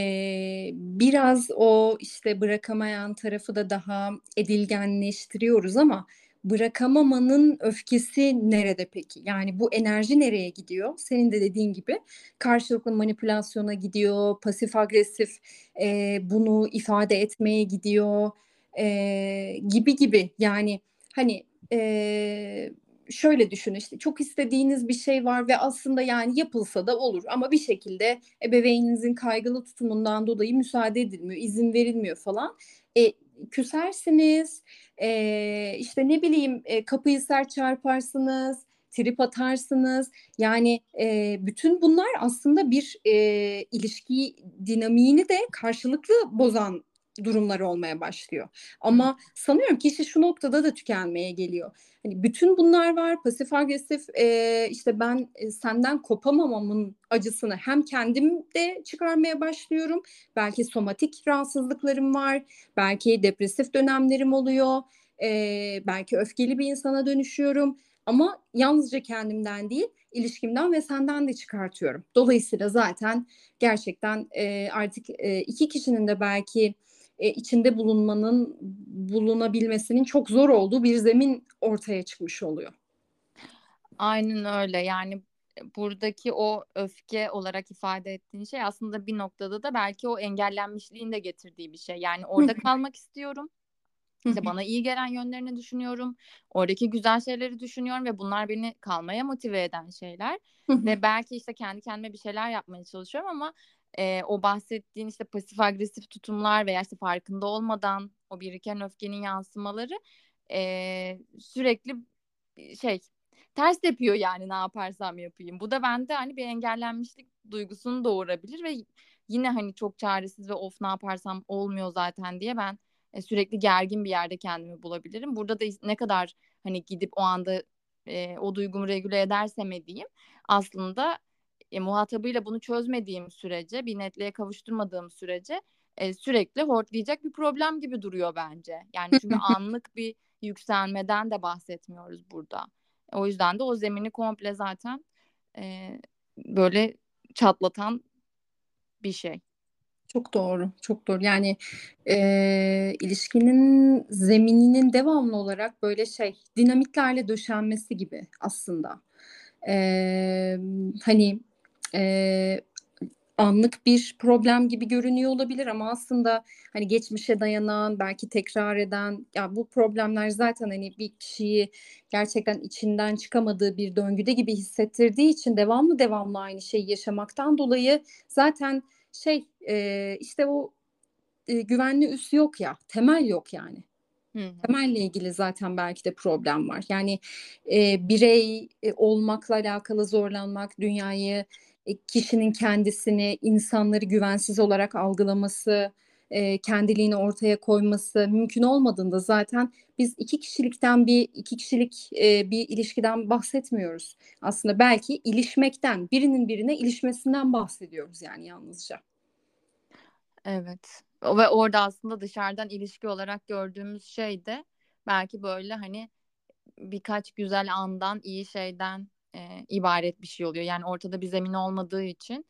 biraz o işte bırakamayan tarafı da daha edilgenleştiriyoruz ama bırakamamanın öfkesi nerede peki? Yani bu enerji nereye gidiyor? Senin de dediğin gibi karşılıklı manipülasyona gidiyor, pasif agresif e, bunu ifade etmeye gidiyor e, gibi gibi. Yani hani e, şöyle düşün işte çok istediğiniz bir şey var ve aslında yani yapılsa da olur ama bir şekilde ebeveyninizin kaygılı tutumundan dolayı müsaade edilmiyor, izin verilmiyor falan. E, küsersiniz, e, işte ne bileyim e, kapıyı sert çarparsınız, trip atarsınız. Yani e, bütün bunlar aslında bir e, ilişki dinamiğini de karşılıklı bozan durumlar olmaya başlıyor. Ama sanıyorum kişi şu noktada da tükenmeye geliyor. Hani bütün bunlar var. Pasif agresif e, işte ben e, senden kopamamamın acısını hem kendimde çıkarmaya başlıyorum. Belki somatik rahatsızlıklarım var. Belki depresif dönemlerim oluyor. E, belki öfkeli bir insana dönüşüyorum. Ama yalnızca kendimden değil, ilişkimden ve senden de çıkartıyorum. Dolayısıyla zaten gerçekten e, artık e, iki kişinin de belki e, içinde bulunmanın bulunabilmesinin çok zor olduğu bir zemin ortaya çıkmış oluyor. Aynen öyle. Yani buradaki o öfke olarak ifade ettiğin şey aslında bir noktada da belki o engellenmişliğin de getirdiği bir şey. Yani orada kalmak istiyorum. İşte bana iyi gelen yönlerini düşünüyorum. Oradaki güzel şeyleri düşünüyorum ve bunlar beni kalmaya motive eden şeyler. ve belki işte kendi kendime bir şeyler yapmaya çalışıyorum ama e, o bahsettiğin işte pasif agresif tutumlar veya işte farkında olmadan o biriken öfkenin yansımaları e, sürekli şey ters yapıyor yani ne yaparsam yapayım. Bu da bende hani bir engellenmişlik duygusunu doğurabilir ve yine hani çok çaresiz ve of ne yaparsam olmuyor zaten diye ben e, sürekli gergin bir yerde kendimi bulabilirim. Burada da ne kadar hani gidip o anda e, o duygumu regüle edersem edeyim aslında e, muhatabıyla bunu çözmediğim sürece bir netliğe kavuşturmadığım sürece e, sürekli hortlayacak bir problem gibi duruyor bence. Yani çünkü anlık bir yükselmeden de bahsetmiyoruz burada. O yüzden de o zemini komple zaten e, böyle çatlatan bir şey. Çok doğru, çok doğru. Yani e, ilişkinin zemininin devamlı olarak böyle şey dinamitlerle döşenmesi gibi aslında. E, hani e, anlık bir problem gibi görünüyor olabilir ama aslında hani geçmişe dayanan belki tekrar eden ya bu problemler zaten hani bir kişiyi gerçekten içinden çıkamadığı bir döngüde gibi hissettirdiği için devamlı devamlı aynı şeyi yaşamaktan dolayı zaten şey e, işte o e, güvenli üs yok ya temel yok yani. Temelle ilgili zaten belki de problem var. Yani e, birey e, olmakla alakalı zorlanmak, dünyayı, kişinin kendisini, insanları güvensiz olarak algılaması, e, kendiliğini ortaya koyması mümkün olmadığında zaten biz iki kişilikten bir iki kişilik e, bir ilişkiden bahsetmiyoruz. Aslında belki ilişmekten, birinin birine ilişmesinden bahsediyoruz yani yalnızca. Evet. Ve orada aslında dışarıdan ilişki olarak gördüğümüz şey de belki böyle hani birkaç güzel andan, iyi şeyden e, ibaret bir şey oluyor. Yani ortada bir zemin olmadığı için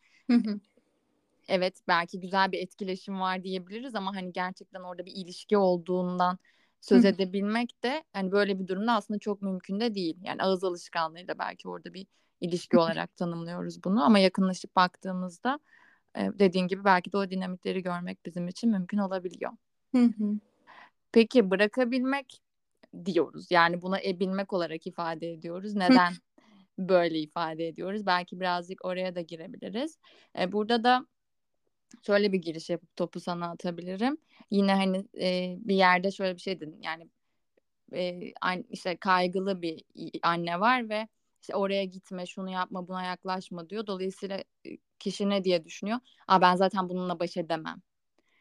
evet belki güzel bir etkileşim var diyebiliriz ama hani gerçekten orada bir ilişki olduğundan söz edebilmek de hani böyle bir durumda aslında çok mümkün de değil. Yani ağız alışkanlığıyla belki orada bir ilişki olarak tanımlıyoruz bunu ama yakınlaşıp baktığımızda dediğin gibi belki de o dinamikleri görmek bizim için mümkün olabiliyor. Peki bırakabilmek diyoruz. Yani buna ebilmek olarak ifade ediyoruz. Neden böyle ifade ediyoruz? Belki birazcık oraya da girebiliriz. burada da şöyle bir giriş yapıp topu sana atabilirim. Yine hani bir yerde şöyle bir şey dedin. Yani işte kaygılı bir anne var ve işte oraya gitme, şunu yapma, buna yaklaşma diyor. Dolayısıyla kişi ne diye düşünüyor? Aa ben zaten bununla baş edemem.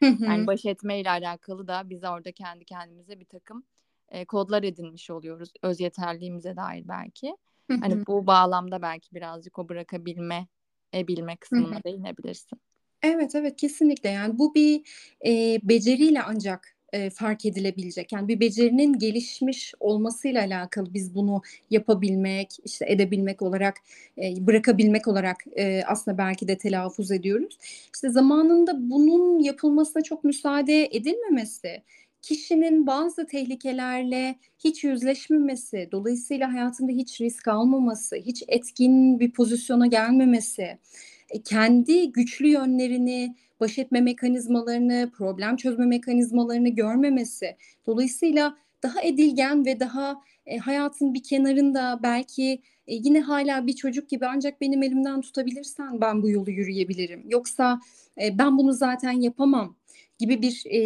Yani baş etmeyle alakalı da biz orada kendi kendimize bir takım e, kodlar edinmiş oluyoruz. Öz yeterliğimize dair belki. Hani bu bağlamda belki birazcık o bırakabilme, e, bilme kısmına değinebilirsin. Evet evet kesinlikle yani bu bir e, beceriyle ancak e, fark edilebilecek. Yani bir becerinin gelişmiş olmasıyla alakalı biz bunu yapabilmek, işte edebilmek olarak, e, bırakabilmek olarak e, aslında belki de telaffuz ediyoruz. İşte zamanında bunun yapılmasına çok müsaade edilmemesi, kişinin bazı tehlikelerle hiç yüzleşmemesi, dolayısıyla hayatında hiç risk almaması, hiç etkin bir pozisyona gelmemesi, e, kendi güçlü yönlerini baş etme mekanizmalarını, problem çözme mekanizmalarını görmemesi. Dolayısıyla daha edilgen ve daha e, hayatın bir kenarında belki e, yine hala bir çocuk gibi ancak benim elimden tutabilirsen ben bu yolu yürüyebilirim. Yoksa e, ben bunu zaten yapamam gibi bir e,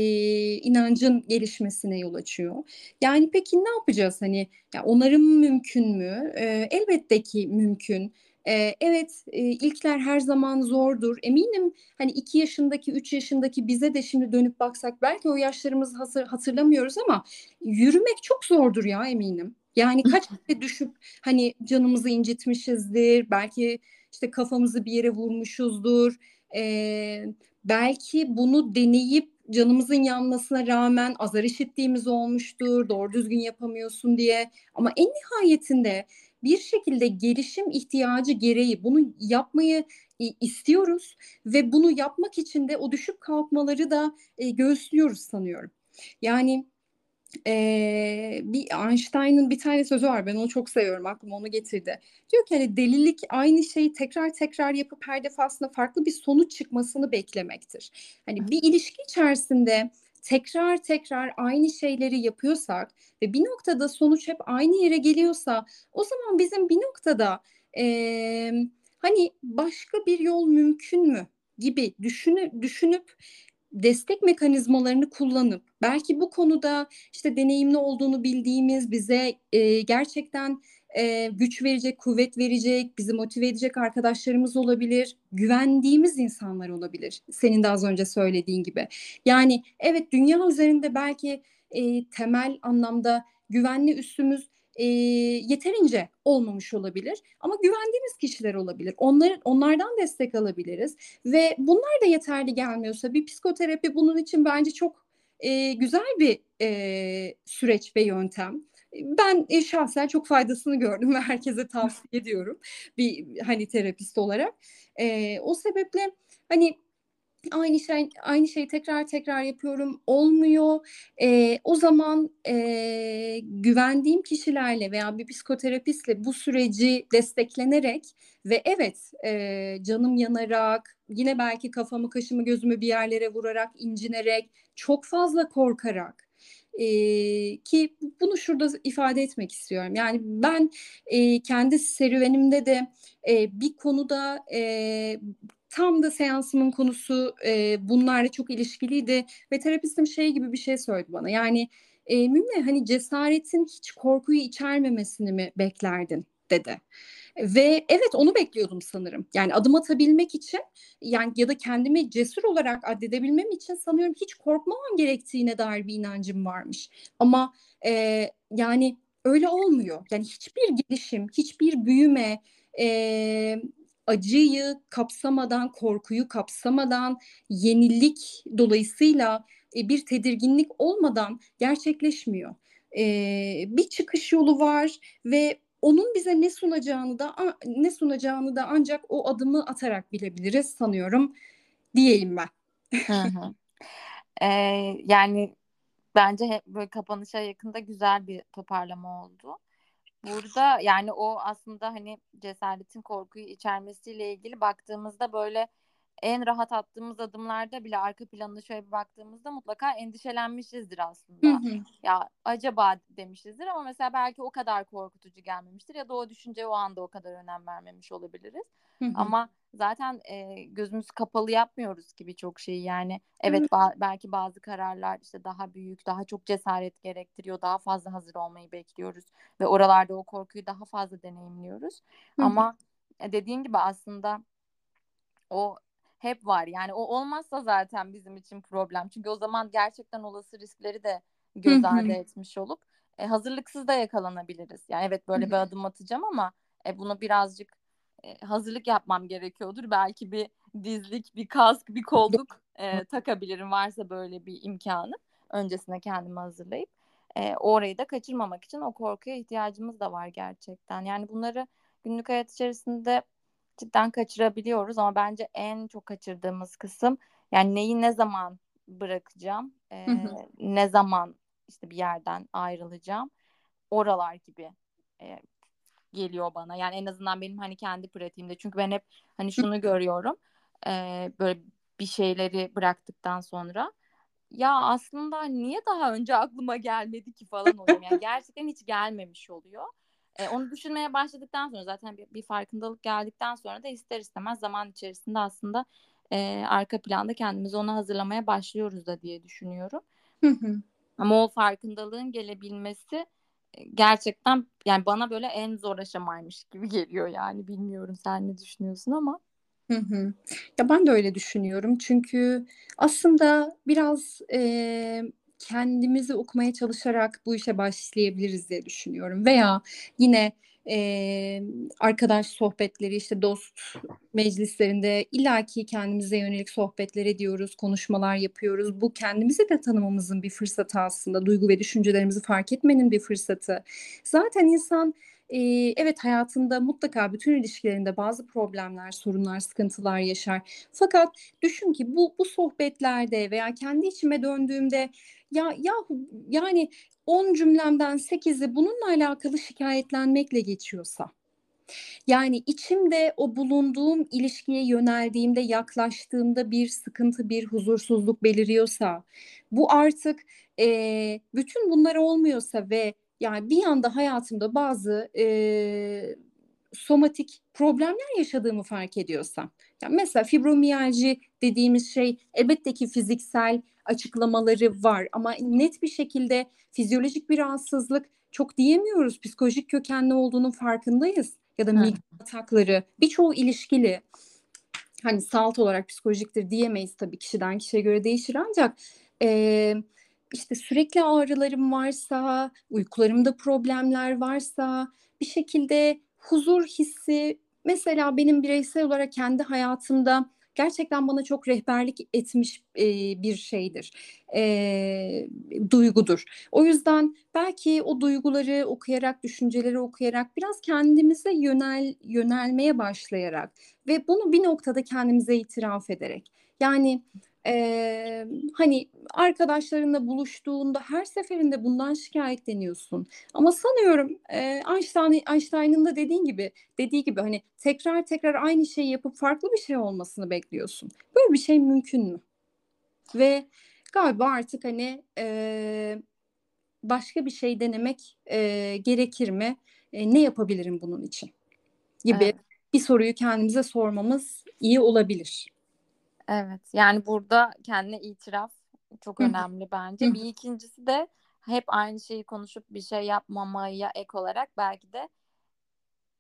inancın gelişmesine yol açıyor. Yani peki ne yapacağız hani ya onarım mümkün mü? E, elbette ki mümkün Ee, evet e, ilkler her zaman zordur. Eminim hani iki yaşındaki, üç yaşındaki bize de şimdi dönüp baksak belki o yaşlarımızı hazır, hatırlamıyoruz ama yürümek çok zordur ya eminim. Yani kaç kere düşüp hani canımızı incitmişizdir. Belki işte kafamızı bir yere vurmuşuzdur. Ee, belki bunu deneyip canımızın yanmasına rağmen azar işittiğimiz olmuştur. Doğru düzgün yapamıyorsun diye. Ama en nihayetinde bir şekilde gelişim ihtiyacı gereği bunu yapmayı istiyoruz ve bunu yapmak için de o düşüp kalkmaları da e, göğüslüyoruz sanıyorum. Yani e, bir Einstein'ın bir tane sözü var ben onu çok seviyorum aklıma onu getirdi. Diyor ki hani delilik aynı şeyi tekrar tekrar yapıp her defasında farklı bir sonuç çıkmasını beklemektir. Hani bir ilişki içerisinde tekrar tekrar aynı şeyleri yapıyorsak ve bir noktada sonuç hep aynı yere geliyorsa o zaman bizim bir noktada e, hani başka bir yol mümkün mü gibi düşünü, düşünüp destek mekanizmalarını kullanıp belki bu konuda işte deneyimli olduğunu bildiğimiz bize e, gerçekten e, güç verecek, kuvvet verecek, bizi motive edecek arkadaşlarımız olabilir, güvendiğimiz insanlar olabilir. Senin de az önce söylediğin gibi. Yani evet dünya üzerinde belki e, temel anlamda güvenli üstümüz e, yeterince olmamış olabilir ama güvendiğimiz kişiler olabilir. Onların onlardan destek alabiliriz ve bunlar da yeterli gelmiyorsa bir psikoterapi bunun için bence çok e, güzel bir e, süreç ve yöntem. Ben e, şahsen çok faydasını gördüm ve herkese tavsiye ediyorum bir hani terapist olarak. E, o sebeple hani aynı şey aynı şeyi tekrar tekrar yapıyorum olmuyor. E, o zaman e, güvendiğim kişilerle veya bir psikoterapistle bu süreci desteklenerek ve evet e, canım yanarak yine belki kafamı kaşımı gözümü bir yerlere vurarak incinerek çok fazla korkarak e, ki bunu şurada ifade etmek istiyorum. Yani ben e, kendi serüvenimde de e, bir konuda e, Tam da seansımın konusu e, bunlarla çok ilişkiliydi ve terapistim şey gibi bir şey söyledi bana. Yani e, Mümne hani cesaretin hiç korkuyu içermemesini mi beklerdin dedi. Ve evet onu bekliyordum sanırım. Yani adım atabilmek için yani ya da kendimi cesur olarak addedebilmem için sanıyorum hiç korkmamam gerektiğine dair bir inancım varmış. Ama e, yani öyle olmuyor. Yani hiçbir gelişim, hiçbir büyüme, e, acıyı kapsamadan, korkuyu kapsamadan, yenilik dolayısıyla e, bir tedirginlik olmadan gerçekleşmiyor. E, bir çıkış yolu var ve onun bize ne sunacağını da ne sunacağını da ancak o adımı atarak bilebiliriz sanıyorum diyeyim ben. Ee, yani bence böyle kapanışa yakında güzel bir toparlama oldu. Burada yani o aslında hani cesaretin korkuyu içermesiyle ilgili baktığımızda böyle en rahat attığımız adımlarda bile arka planına şöyle bir baktığımızda mutlaka endişelenmişizdir aslında. Hı hı. Ya acaba demişizdir ama mesela belki o kadar korkutucu gelmemiştir ya da o düşünce o anda o kadar önem vermemiş olabiliriz. Hı hı. Ama zaten e, gözümüz kapalı yapmıyoruz gibi çok şeyi yani. Evet ba- belki bazı kararlar işte daha büyük, daha çok cesaret gerektiriyor, daha fazla hazır olmayı bekliyoruz ve oralarda o korkuyu daha fazla deneyimliyoruz. Hı hı. Ama dediğin gibi aslında o hep var. Yani o olmazsa zaten bizim için problem. Çünkü o zaman gerçekten olası riskleri de göz ardı etmiş olup e, hazırlıksız da yakalanabiliriz. Yani evet böyle bir adım atacağım ama e, bunu birazcık e, hazırlık yapmam gerekiyordur. Belki bir dizlik, bir kask, bir kolluk e, takabilirim varsa böyle bir imkanı. Öncesine kendimi hazırlayıp e, orayı da kaçırmamak için o korkuya ihtiyacımız da var gerçekten. Yani bunları günlük hayat içerisinde cidden kaçırabiliyoruz ama bence en çok kaçırdığımız kısım yani neyi ne zaman bırakacağım, e, ne zaman işte bir yerden ayrılacağım, oralar gibi e, geliyor bana. Yani en azından benim hani kendi pratiğimde. Çünkü ben hep hani şunu görüyorum. E, böyle bir şeyleri bıraktıktan sonra ya aslında niye daha önce aklıma gelmedi ki falan oluyor. Yani gerçekten hiç gelmemiş oluyor. E, onu düşünmeye başladıktan sonra zaten bir, bir farkındalık geldikten sonra da ister istemez zaman içerisinde aslında e, arka planda kendimizi ona hazırlamaya başlıyoruz da diye düşünüyorum. Ama o farkındalığın gelebilmesi gerçekten yani bana böyle en zor aşamaymış gibi geliyor yani bilmiyorum sen ne düşünüyorsun ama. Hı hı. Ya ben de öyle düşünüyorum çünkü aslında biraz e, kendimizi okumaya çalışarak bu işe başlayabiliriz diye düşünüyorum veya yine e, arkadaş sohbetleri işte dost meclislerinde illaki kendimize yönelik sohbetler ediyoruz, konuşmalar yapıyoruz. Bu kendimizi de tanımamızın bir fırsatı aslında. Duygu ve düşüncelerimizi fark etmenin bir fırsatı. Zaten insan evet hayatında mutlaka bütün ilişkilerinde bazı problemler, sorunlar, sıkıntılar yaşar. Fakat düşün ki bu bu sohbetlerde veya kendi içime döndüğümde ya ya yani 10 cümlemden 8'i bununla alakalı şikayetlenmekle geçiyorsa yani içimde o bulunduğum ilişkiye yöneldiğimde, yaklaştığımda bir sıkıntı, bir huzursuzluk beliriyorsa, bu artık e, bütün bunlar olmuyorsa ve yani bir anda hayatımda bazı e, somatik problemler yaşadığımı fark ediyorsam. Yani mesela fibromiyalji dediğimiz şey elbette ki fiziksel açıklamaları var ama net bir şekilde fizyolojik bir rahatsızlık çok diyemiyoruz. Psikolojik kökenli olduğunun farkındayız. Ya da migren atakları birçoğu ilişkili. Hani salt olarak psikolojiktir diyemeyiz tabii kişiden kişiye göre değişir ancak e, işte sürekli ağrılarım varsa, uykularımda problemler varsa, bir şekilde huzur hissi mesela benim bireysel olarak kendi hayatımda gerçekten bana çok rehberlik etmiş e, bir şeydir, e, duygudur. O yüzden belki o duyguları okuyarak, düşünceleri okuyarak, biraz kendimize yönel yönelmeye başlayarak ve bunu bir noktada kendimize itiraf ederek, yani ee, hani arkadaşlarınla buluştuğunda her seferinde bundan şikayetleniyorsun. Ama sanıyorum e, Einstein, Einstein'ın da dediğin gibi dediği gibi hani tekrar tekrar aynı şeyi yapıp farklı bir şey olmasını bekliyorsun. Böyle bir şey mümkün mü? Ve galiba artık hani e, başka bir şey denemek e, gerekir mi? E, ne yapabilirim bunun için? Gibi evet. bir soruyu kendimize sormamız iyi olabilir. Evet yani burada kendine itiraf çok önemli bence. Bir ikincisi de hep aynı şeyi konuşup bir şey yapmamaya ek olarak belki de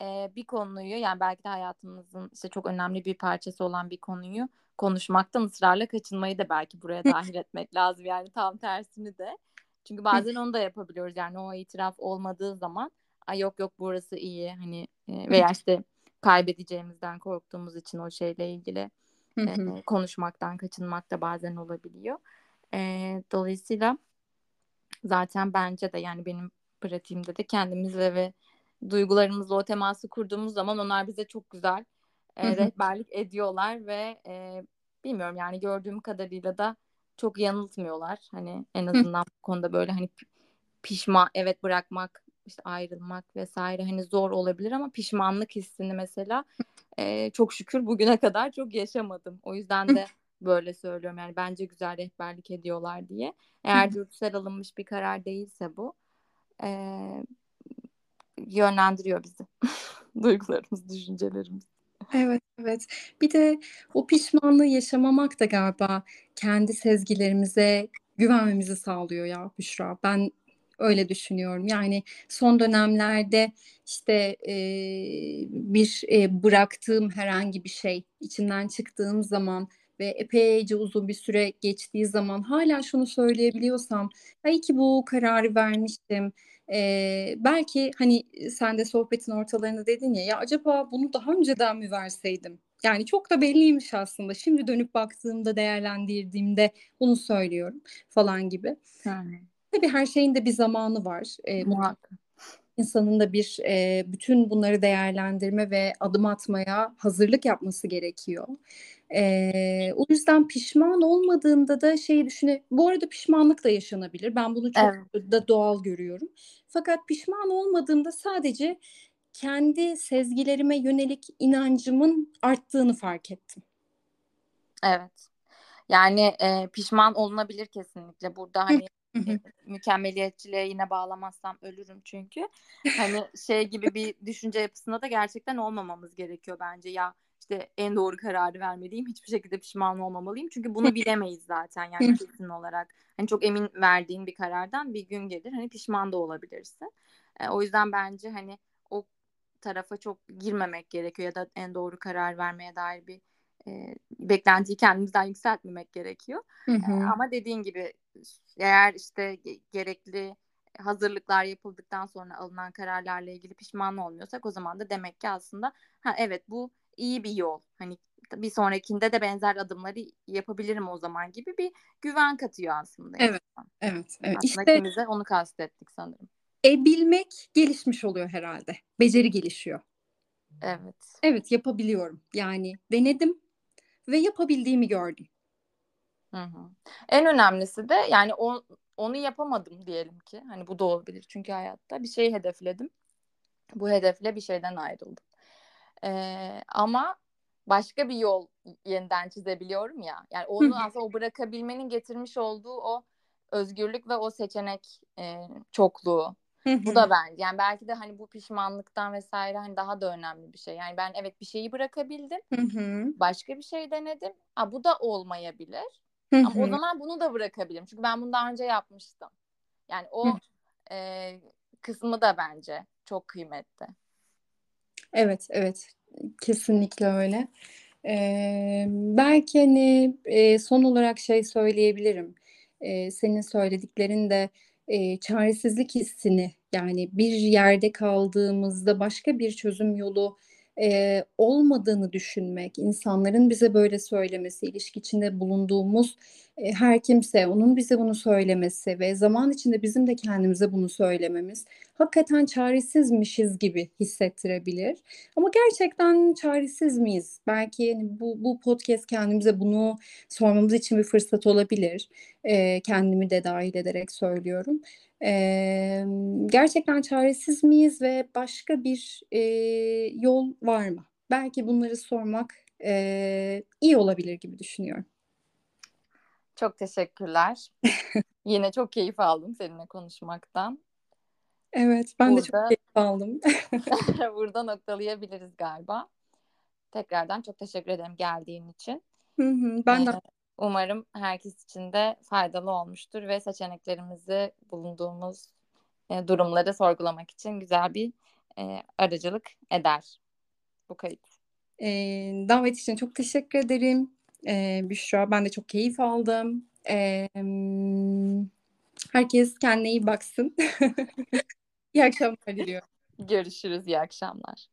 e, bir konuyu yani belki de hayatımızın işte çok önemli bir parçası olan bir konuyu konuşmaktan ısrarla kaçınmayı da belki buraya dahil etmek lazım. Yani tam tersini de. Çünkü bazen onu da yapabiliyoruz. Yani o itiraf olmadığı zaman ay yok yok burası iyi hani e, veya işte kaybedeceğimizden korktuğumuz için o şeyle ilgili e, konuşmaktan kaçınmak da bazen olabiliyor. E, dolayısıyla zaten bence de yani benim pratiğimde de kendimizle ve duygularımızla o teması kurduğumuz zaman onlar bize çok güzel e, rehberlik ediyorlar ve e, bilmiyorum yani gördüğüm kadarıyla da çok yanıltmıyorlar. Hani en azından bu konuda böyle hani pişman evet bırakmak işte ayrılmak vesaire hani zor olabilir ama pişmanlık hissini mesela e, çok şükür bugüne kadar çok yaşamadım. O yüzden de böyle söylüyorum yani bence güzel rehberlik ediyorlar diye. Eğer dürtüsel alınmış bir karar değilse bu e, yönlendiriyor bizi. Duygularımız, düşüncelerimiz. Evet, evet. Bir de o pişmanlığı yaşamamak da galiba kendi sezgilerimize güvenmemizi sağlıyor ya Büşra. Ben öyle düşünüyorum. Yani son dönemlerde işte e, bir e, bıraktığım herhangi bir şey içinden çıktığım zaman ve epeyce uzun bir süre geçtiği zaman hala şunu söyleyebiliyorsam iyi ki bu kararı vermiştim. Ee, belki hani sen de sohbetin ortalarında dedin ya ya acaba bunu daha önceden mi verseydim? Yani çok da belliymiş aslında. Şimdi dönüp baktığımda, değerlendirdiğimde bunu söylüyorum falan gibi. Yani. Tabii her şeyin de bir zamanı var. E, Muhakkak. İnsanın da bir e, bütün bunları değerlendirme ve adım atmaya hazırlık yapması gerekiyor. E, o yüzden pişman olmadığında da şey düşüne, bu arada pişmanlık da yaşanabilir. Ben bunu çok evet. da doğal görüyorum. Fakat pişman olmadığımda sadece kendi sezgilerime yönelik inancımın arttığını fark ettim. Evet. Yani e, pişman olunabilir kesinlikle. Burada hani mükemmeliyetçiliğe yine bağlamazsam ölürüm çünkü. Hani şey gibi bir düşünce yapısında da gerçekten olmamamız gerekiyor bence. Ya işte en doğru kararı vermeliyim. Hiçbir şekilde pişman olmamalıyım. Çünkü bunu bilemeyiz zaten yani kesin olarak. Hani çok emin verdiğin bir karardan bir gün gelir. Hani pişman da olabilirsin. E, o yüzden bence hani o tarafa çok girmemek gerekiyor ya da en doğru karar vermeye dair bir e, beklentiyi kendimizden yükseltmemek gerekiyor. Hı hı. E, ama dediğin gibi eğer işte gerekli hazırlıklar yapıldıktan sonra alınan kararlarla ilgili pişman olmuyorsak o zaman da demek ki aslında ha evet bu iyi bir yol. Hani bir sonrakinde de benzer adımları yapabilirim o zaman gibi bir güven katıyor aslında. Evet. Insan. Evet. evet. Aslında işte, onu kastettik sanırım. E bilmek gelişmiş oluyor herhalde. Beceri gelişiyor. Evet. Evet yapabiliyorum. Yani denedim ve yapabildiğimi gördüm. Hı hı. En önemlisi de yani o, onu yapamadım diyelim ki. Hani bu da olabilir çünkü hayatta bir şeyi hedefledim. Bu hedefle bir şeyden ayrıldım. Ee, ama başka bir yol yeniden çizebiliyorum ya. Yani onu aslında o bırakabilmenin getirmiş olduğu o özgürlük ve o seçenek e, çokluğu. bu da bence yani belki de hani bu pişmanlıktan vesaire hani daha da önemli bir şey. Yani ben evet bir şeyi bırakabildim. başka bir şey denedim. Ha bu da olmayabilir. Ama o zaman bunu da bırakabilirim. Çünkü ben bunu daha önce yapmıştım. Yani o e, kısmı da bence çok kıymetli. Evet, evet. Kesinlikle öyle. Ee, belki hani e, son olarak şey söyleyebilirim. Ee, senin söylediklerin de e, çaresizlik hissini yani bir yerde kaldığımızda başka bir çözüm yolu e, olmadığını düşünmek, insanların bize böyle söylemesi, ilişki içinde bulunduğumuz her kimse onun bize bunu söylemesi ve zaman içinde bizim de kendimize bunu söylememiz hakikaten çaresizmişiz gibi hissettirebilir. Ama gerçekten çaresiz miyiz? Belki yani bu, bu podcast kendimize bunu sormamız için bir fırsat olabilir. E, kendimi de dahil ederek söylüyorum. E, gerçekten çaresiz miyiz ve başka bir e, yol var mı? Belki bunları sormak e, iyi olabilir gibi düşünüyorum. Çok teşekkürler. Yine çok keyif aldım seninle konuşmaktan. Evet, ben Burada, de çok keyif aldım. burada noktalayabiliriz galiba. Tekrardan çok teşekkür ederim geldiğin için. Hı hı, ben ee, de Umarım herkes için de faydalı olmuştur ve seçeneklerimizi bulunduğumuz e, durumları sorgulamak için güzel bir e, aracılık eder bu kayıt. E, davet için çok teşekkür ederim e, Büşra. Ben de çok keyif aldım. E, herkes kendine iyi baksın. İyi akşamlar diliyorum. Görüşürüz. İyi akşamlar.